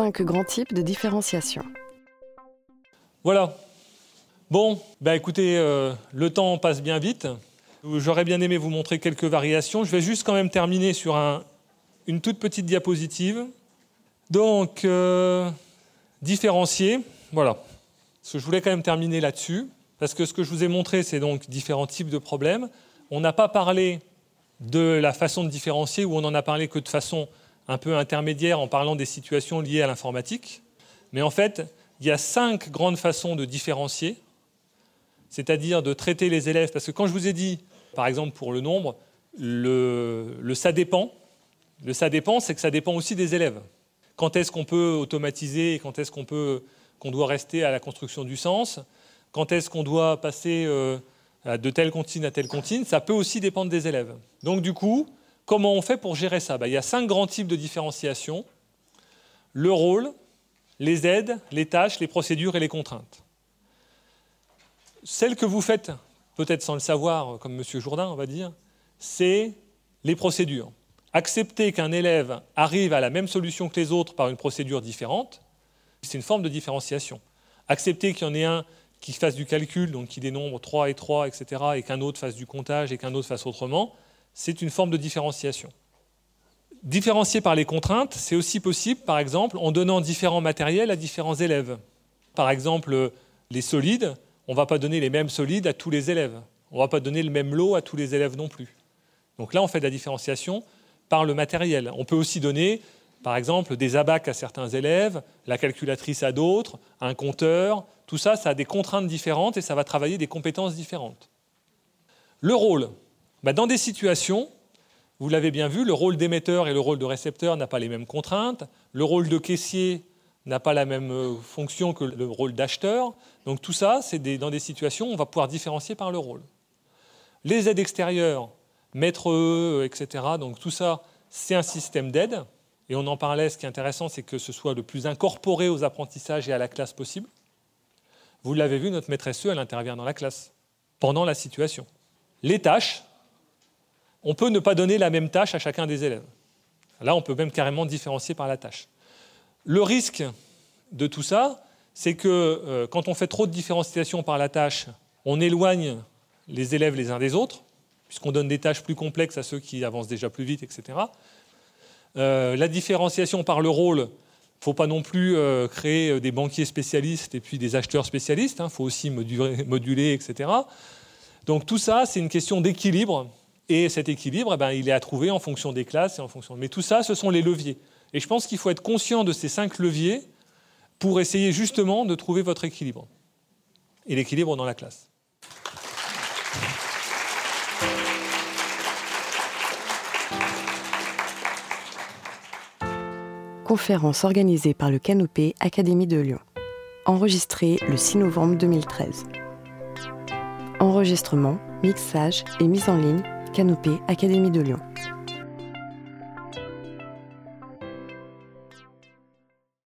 Cinq grands types de différenciation. Voilà. Bon, bah écoutez, euh, le temps passe bien vite. J'aurais bien aimé vous montrer quelques variations. Je vais juste quand même terminer sur une toute petite diapositive. Donc, euh, différencier, voilà. je voulais quand même terminer là-dessus, parce que ce que je vous ai montré, c'est donc différents types de problèmes. On n'a pas parlé de la façon de différencier, ou on n'en a parlé que de façon un peu intermédiaire en parlant des situations liées à l'informatique. Mais en fait, il y a cinq grandes façons de différencier, c'est-à-dire de traiter les élèves. Parce que quand je vous ai dit, par exemple pour le nombre, le, ça dépend, le ça dépend, c'est que ça dépend aussi des élèves. Quand est-ce qu'on peut automatiser et quand est-ce qu'on peut qu'on doit rester à la construction du sens Quand est-ce qu'on doit passer euh, de telle comptine à telle comptine Ça peut aussi dépendre des élèves. Donc du coup, comment on fait pour gérer ça? Ben, Il y a cinq grands types de différenciation. Le rôle, les aides, les tâches, les procédures et les contraintes. Celle que vous faites, peut-être sans le savoir, comme M. Jourdain, on va dire, c'est les procédures. Accepter qu'un élève arrive à la même solution que les autres par une procédure différente, c'est une forme de différenciation. Accepter qu'il y en ait un qui fasse du calcul, donc qui dénombre 3 et 3, etc., et qu'un autre fasse du comptage et qu'un autre fasse autrement, c'est une forme de différenciation. Différencier par les contraintes, c'est aussi possible, par exemple, en donnant différents matériels à différents élèves. Par exemple, les solides, on ne va pas donner les mêmes solides à tous les élèves. On ne va pas donner le même lot à tous les élèves non plus. Donc là, on fait de la différenciation par le matériel. On peut aussi donner, par exemple, des abacs à certains élèves, la calculatrice à d'autres, un compteur. Tout ça, ça a des contraintes différentes et ça va travailler des compétences différentes. Le rôle. Bah, dans des situations vous l'avez bien vu, le rôle d'émetteur et le rôle de récepteur n'a pas les mêmes contraintes. Le rôle de caissier n'a pas la même euh, fonction que le rôle d'acheteur. Donc tout ça, c'est dans des situations où on va pouvoir différencier par le rôle. Les aides extérieures, maître E, etc. Donc tout ça, c'est un système d'aide. Et on en parlait, ce qui est intéressant, c'est que ce soit le plus incorporé aux apprentissages et à la classe possible. Vous l'avez vu, notre maîtresse E, elle intervient dans la classe, pendant la situation. Les tâches, on peut ne pas donner la même tâche à chacun des élèves. Là, on peut même carrément différencier par la tâche. Le risque de tout ça, c'est que euh, quand on fait trop de différenciation par la tâche, on éloigne les élèves les uns des autres, puisqu'on donne des tâches plus complexes à ceux qui avancent déjà plus vite, etc. Euh, la différenciation par le rôle, il ne faut pas non plus euh, créer des banquiers spécialistes et puis des acheteurs spécialistes, il hein, faut aussi moduler, etc. Donc tout ça, c'est une question d'équilibre et cet équilibre, eh ben, il est à trouver en fonction des classes et en fonction. Mais tout ça, ce sont les leviers. Et je pense qu'il faut être conscient de ces cinq leviers pour essayer justement de trouver votre équilibre. Et l'équilibre dans la classe. Conférence organisée par le Canopé Académie de Lyon. Enregistrée le 6 novembre 2013. Enregistrement, mixage et mise en ligne Canopée Académie de Lyon.